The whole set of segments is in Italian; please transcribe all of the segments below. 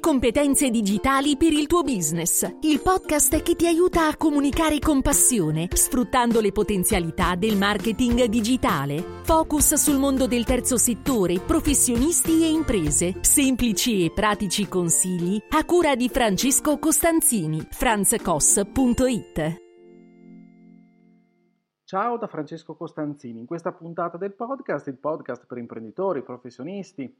competenze digitali per il tuo business. Il podcast che ti aiuta a comunicare con passione, sfruttando le potenzialità del marketing digitale. Focus sul mondo del terzo settore, professionisti e imprese. Semplici e pratici consigli a cura di Francesco Costanzini. franzcos.it Ciao da Francesco Costanzini. In questa puntata del podcast, il podcast per imprenditori, professionisti,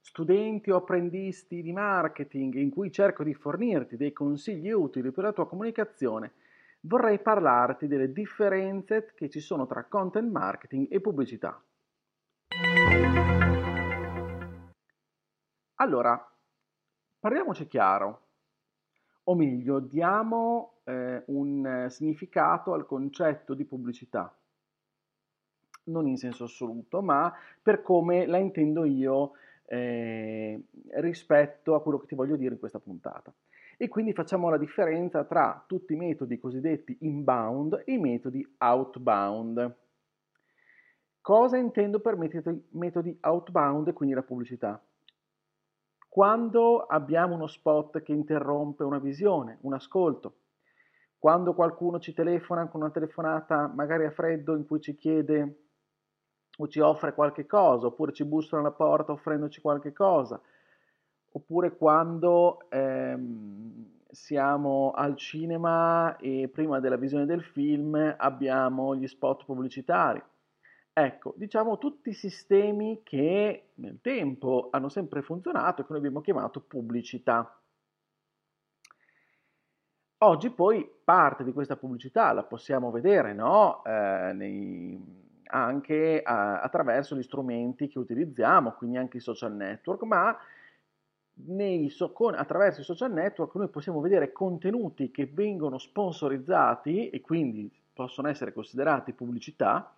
studenti o apprendisti di marketing in cui cerco di fornirti dei consigli utili per la tua comunicazione, vorrei parlarti delle differenze che ci sono tra content marketing e pubblicità. Allora, parliamoci chiaro, o meglio, diamo eh, un significato al concetto di pubblicità, non in senso assoluto, ma per come la intendo io eh, rispetto a quello che ti voglio dire in questa puntata. E quindi facciamo la differenza tra tutti i metodi cosiddetti inbound e i metodi outbound. Cosa intendo per metodi, outbound e quindi la pubblicità? Quando abbiamo uno spot che interrompe una visione, un ascolto, quando qualcuno ci telefona con una telefonata magari a freddo in cui ci chiede o ci offre qualche cosa, oppure ci bussano alla porta offrendoci qualche cosa, oppure quando ehm, siamo al cinema e prima della visione del film abbiamo gli spot pubblicitari. Ecco, diciamo tutti i sistemi che nel tempo hanno sempre funzionato e che noi abbiamo chiamato pubblicità. Oggi poi parte di questa pubblicità la possiamo vedere no? eh, nei, anche a, attraverso gli strumenti che utilizziamo, quindi anche i social network, ma so, con, attraverso i social network noi possiamo vedere contenuti che vengono sponsorizzati e quindi possono essere considerati pubblicità,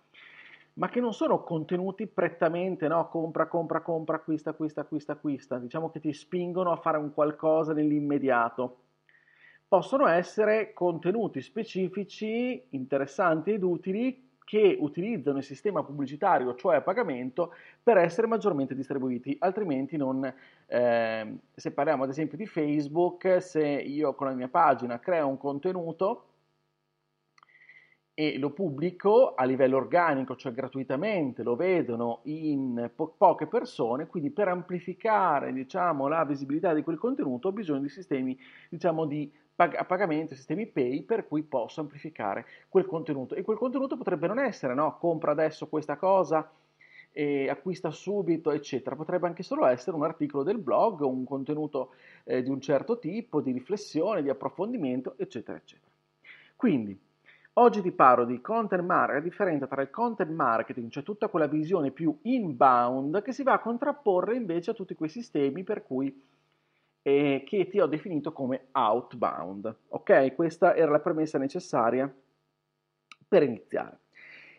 ma che non sono contenuti prettamente, no, compra, compra, compra, acquista, acquista, acquista, acquista, diciamo che ti spingono a fare un qualcosa nell'immediato. Possono essere contenuti specifici, interessanti ed utili che utilizzano il sistema pubblicitario, cioè a pagamento, per essere maggiormente distribuiti, altrimenti non, eh, se parliamo ad esempio di Facebook, se io con la mia pagina creo un contenuto e lo pubblico a livello organico, cioè gratuitamente, lo vedono in po- poche persone, quindi per amplificare diciamo, la visibilità di quel contenuto ho bisogno di sistemi diciamo, di a pagamento, sistemi pay per cui posso amplificare quel contenuto. E quel contenuto potrebbe non essere, no? Compra adesso questa cosa, e acquista subito, eccetera. Potrebbe anche solo essere un articolo del blog, un contenuto eh, di un certo tipo, di riflessione, di approfondimento, eccetera, eccetera. Quindi, oggi ti parlo di content marketing, la differenza tra il content marketing, cioè tutta quella visione più inbound, che si va a contrapporre invece a tutti quei sistemi per cui eh, che ti ho definito come outbound. Ok? Questa era la premessa necessaria per iniziare.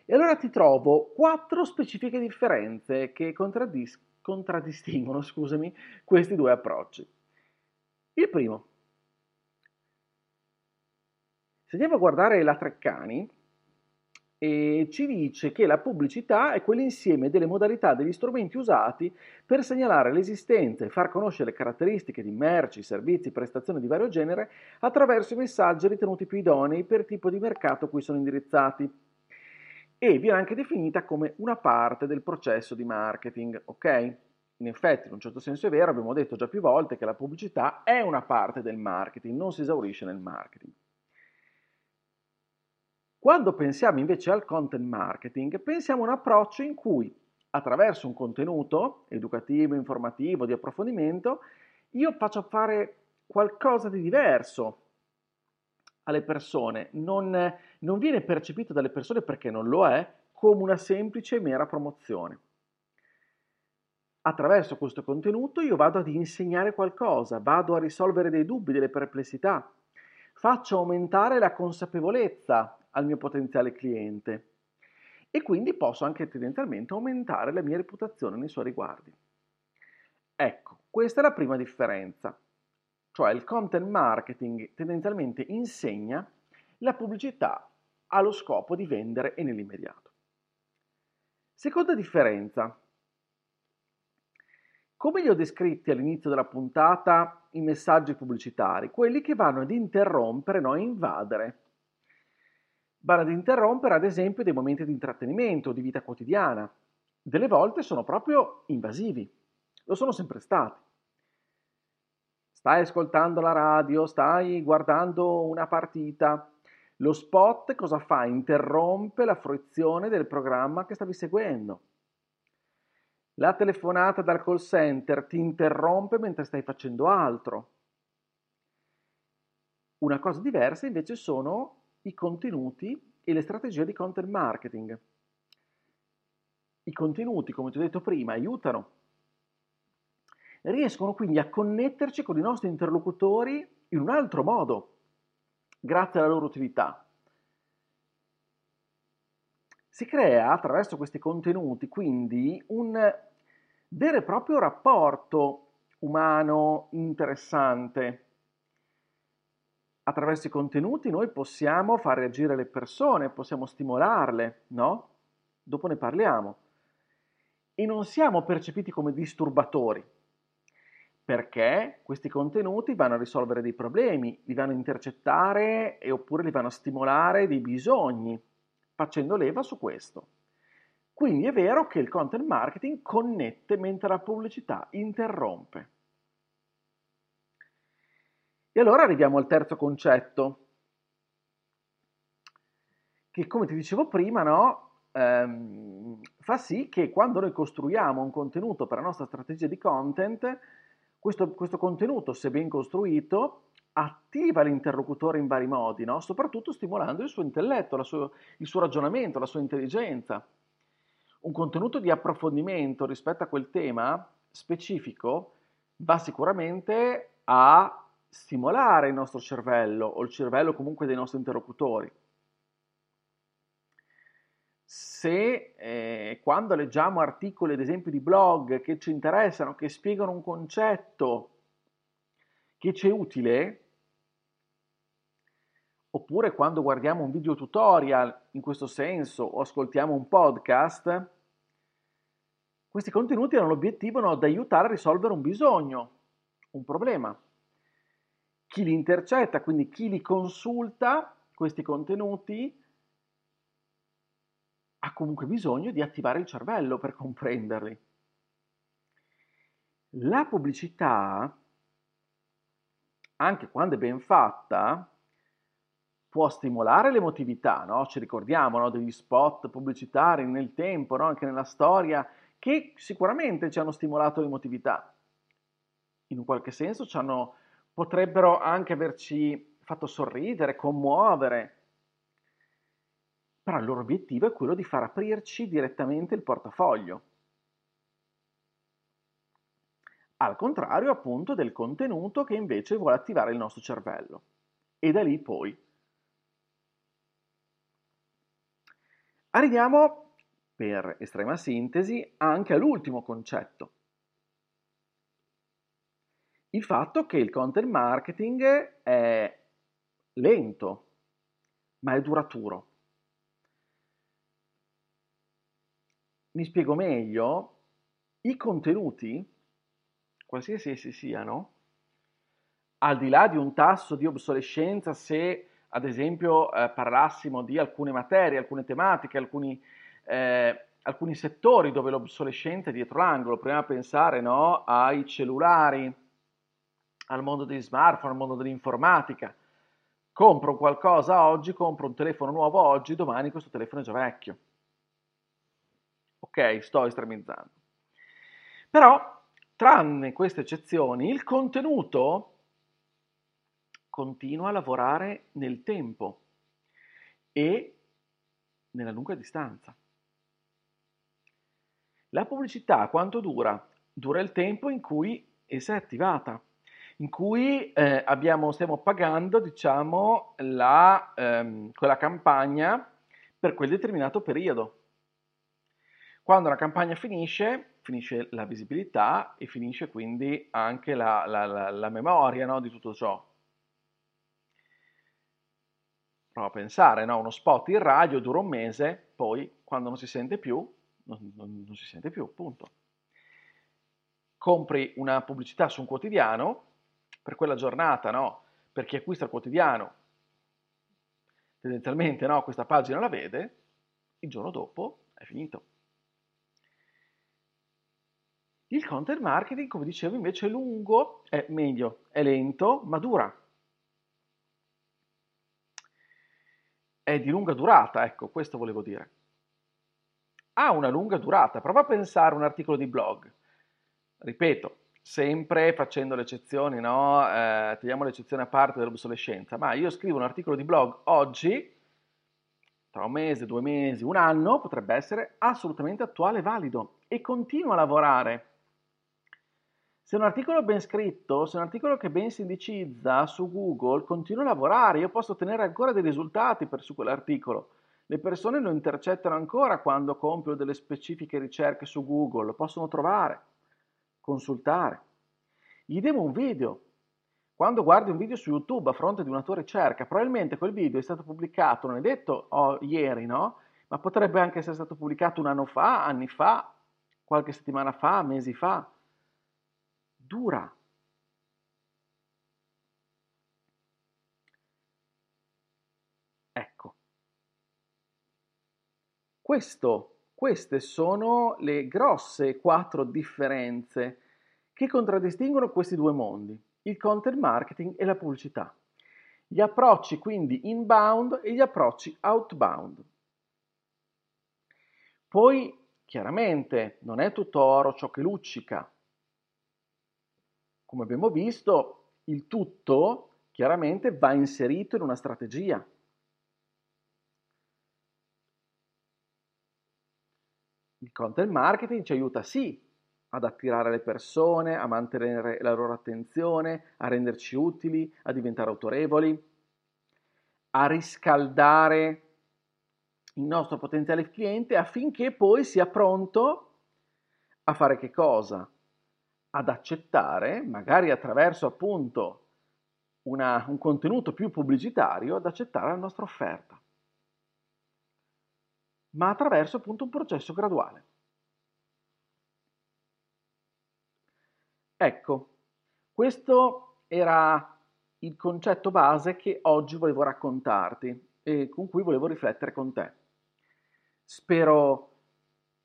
E allora ti trovo quattro specifiche differenze che contraddis- contraddistinguono scusami, questi due approcci. Il primo. Se andiamo a guardare la Treccani, e ci dice che la pubblicità è quell'insieme delle modalità degli strumenti usati per segnalare l'esistenza e far conoscere le caratteristiche di merci, servizi, prestazioni di vario genere attraverso i messaggi ritenuti più idonei per tipo di mercato a cui sono indirizzati. E viene anche definita come una parte del processo di marketing, ok? In effetti, in un certo senso è vero, abbiamo detto già più volte che la pubblicità è una parte del marketing, non si esaurisce nel marketing. Quando pensiamo invece al content marketing, pensiamo a un approccio in cui attraverso un contenuto educativo, informativo, di approfondimento, io faccio fare qualcosa di diverso alle persone, non, non viene percepito dalle persone perché non lo è come una semplice e mera promozione. Attraverso questo contenuto io vado ad insegnare qualcosa, vado a risolvere dei dubbi, delle perplessità, faccio aumentare la consapevolezza al mio potenziale cliente e quindi posso anche tendenzialmente aumentare la mia reputazione nei suoi riguardi. Ecco, questa è la prima differenza, cioè il content marketing tendenzialmente insegna, la pubblicità ha lo scopo di vendere e nell'immediato. Seconda differenza, Come li ho descritti all'inizio della puntata i messaggi pubblicitari? Quelli che vanno ad interrompere, non invadere. Vanno ad interrompere ad esempio dei momenti di intrattenimento, di vita quotidiana. Delle volte sono proprio invasivi, lo sono sempre stati. Stai ascoltando la radio, stai guardando una partita, lo spot cosa fa? Interrompe la fruizione del programma che stavi seguendo. La telefonata dal call center ti interrompe mentre stai facendo altro. Una cosa diversa invece sono i contenuti e le strategie di content marketing. I contenuti, come ti ho detto prima, aiutano. Riescono quindi a connetterci con i nostri interlocutori in un altro modo grazie alla loro utilità. Si crea attraverso questi contenuti quindi un vero e proprio rapporto umano interessante. Attraverso i contenuti noi possiamo far reagire le persone, possiamo stimolarle, no? Dopo ne parliamo. E non siamo percepiti come disturbatori perché questi contenuti vanno a risolvere dei problemi, li vanno a intercettare e oppure li vanno a stimolare dei bisogni, facendo leva su questo. Quindi è vero che il content marketing connette mentre la pubblicità interrompe. E allora arriviamo al terzo concetto, che come ti dicevo prima, no, ehm, fa sì che quando noi costruiamo un contenuto per la nostra strategia di content, questo, questo contenuto, se ben costruito, attiva l'interlocutore in vari modi, no? soprattutto stimolando il suo intelletto, sua, il suo ragionamento, la sua intelligenza. Un contenuto di approfondimento rispetto a quel tema specifico va sicuramente a stimolare il nostro cervello o il cervello comunque dei nostri interlocutori se eh, quando leggiamo articoli, ad esempio di blog, che ci interessano, che spiegano un concetto che ci è utile, oppure quando guardiamo un video tutorial in questo senso o ascoltiamo un podcast, questi contenuti hanno l'obiettivo no, di aiutare a risolvere un bisogno, un problema. Chi li intercetta, quindi chi li consulta, questi contenuti, ha comunque bisogno di attivare il cervello per comprenderli. La pubblicità, anche quando è ben fatta, può stimolare l'emotività, no? ci ricordiamo no? degli spot pubblicitari nel tempo, no? anche nella storia, che sicuramente ci hanno stimolato l'emotività. In un qualche senso hanno, potrebbero anche averci fatto sorridere, commuovere, però il loro obiettivo è quello di far aprirci direttamente il portafoglio. Al contrario appunto del contenuto che invece vuole attivare il nostro cervello. E da lì poi arriviamo, per estrema sintesi, anche all'ultimo concetto. Il fatto che il content marketing è lento, ma è duraturo. Mi spiego meglio, i contenuti, qualsiasi essi siano, al di là di un tasso di obsolescenza, se ad esempio eh, parlassimo di alcune materie, alcune tematiche, alcuni, eh, alcuni settori dove l'obsolescenza è dietro l'angolo, proviamo a pensare no, ai cellulari, al mondo degli smartphone, al mondo dell'informatica. Compro qualcosa oggi, compro un telefono nuovo oggi, domani questo telefono è già vecchio. Ok, sto estremizzando. Però, tranne queste eccezioni, il contenuto continua a lavorare nel tempo e nella lunga distanza. La pubblicità quanto dura? Dura il tempo in cui essa è attivata, in cui eh, abbiamo, stiamo pagando diciamo, la, ehm, quella campagna per quel determinato periodo. Quando la campagna finisce, finisce la visibilità e finisce quindi anche la, la, la, la memoria no, di tutto ciò. Prova a pensare, no? uno spot in radio dura un mese, poi quando non si sente più, non, non, non si sente più, punto. compri una pubblicità su un quotidiano, per quella giornata, no? Per chi acquista il quotidiano, tendenzialmente no, questa pagina la vede, il giorno dopo è finito. Il content marketing, come dicevo, invece è lungo, è meglio, è lento, ma dura. È di lunga durata, ecco, questo volevo dire. Ha una lunga durata. Prova a pensare a un articolo di blog. Ripeto, sempre facendo le eccezioni, no? Eh, togliamo l'eccezione a parte dell'obsolescenza, ma io scrivo un articolo di blog oggi, tra un mese, due mesi, un anno, potrebbe essere assolutamente attuale e valido e continuo a lavorare. Se un articolo ben scritto, se un articolo che ben si indicizza su Google, continuo a lavorare, io posso ottenere ancora dei risultati per su quell'articolo. Le persone lo intercettano ancora quando compio delle specifiche ricerche su Google, lo possono trovare consultare. Idem un video. Quando guardi un video su YouTube a fronte di una tua ricerca, probabilmente quel video è stato pubblicato, non è detto oh, ieri, no? Ma potrebbe anche essere stato pubblicato un anno fa, anni fa, qualche settimana fa, mesi fa. Dura. Ecco. Questo queste sono le grosse quattro differenze che contraddistinguono questi due mondi, il content marketing e la pubblicità. Gli approcci quindi inbound e gli approcci outbound. Poi, chiaramente, non è tutto oro ciò che luccica. Come abbiamo visto, il tutto chiaramente va inserito in una strategia. Il content marketing ci aiuta sì ad attirare le persone, a mantenere la loro attenzione, a renderci utili, a diventare autorevoli, a riscaldare il nostro potenziale cliente affinché poi sia pronto a fare che cosa? Ad accettare, magari attraverso appunto una, un contenuto più pubblicitario, ad accettare la nostra offerta ma attraverso appunto un processo graduale. Ecco, questo era il concetto base che oggi volevo raccontarti e con cui volevo riflettere con te. Spero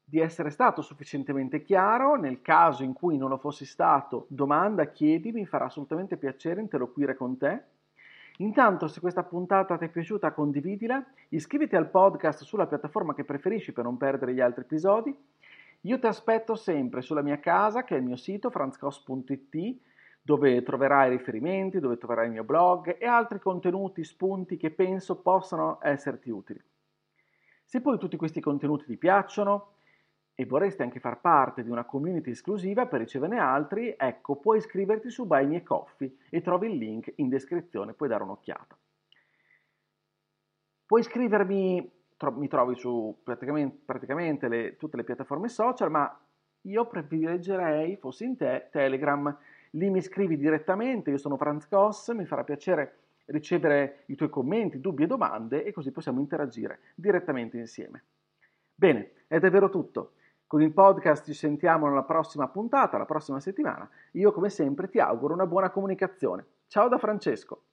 di essere stato sufficientemente chiaro, nel caso in cui non lo fossi stato, domanda, chiedimi, mi farà assolutamente piacere interloquire con te Intanto, se questa puntata ti è piaciuta, condividila, iscriviti al podcast sulla piattaforma che preferisci per non perdere gli altri episodi. Io ti aspetto sempre sulla mia casa, che è il mio sito franzcos.it, dove troverai riferimenti, dove troverai il mio blog e altri contenuti, spunti che penso possano esserti utili. Se poi tutti questi contenuti ti piacciono, e vorresti anche far parte di una community esclusiva per riceverne altri, ecco, puoi iscriverti su Buy Me Coffee e trovi il link in descrizione, puoi dare un'occhiata. Puoi iscrivermi, tro- mi trovi su praticamente, praticamente le, tutte le piattaforme social, ma io privilegerei, fossi in te, Telegram. Lì mi scrivi direttamente, io sono Franz Goss, mi farà piacere ricevere i tuoi commenti, dubbi e domande e così possiamo interagire direttamente insieme. Bene, è davvero tutto. Con il podcast ci sentiamo nella prossima puntata, la prossima settimana. Io come sempre ti auguro una buona comunicazione. Ciao da Francesco.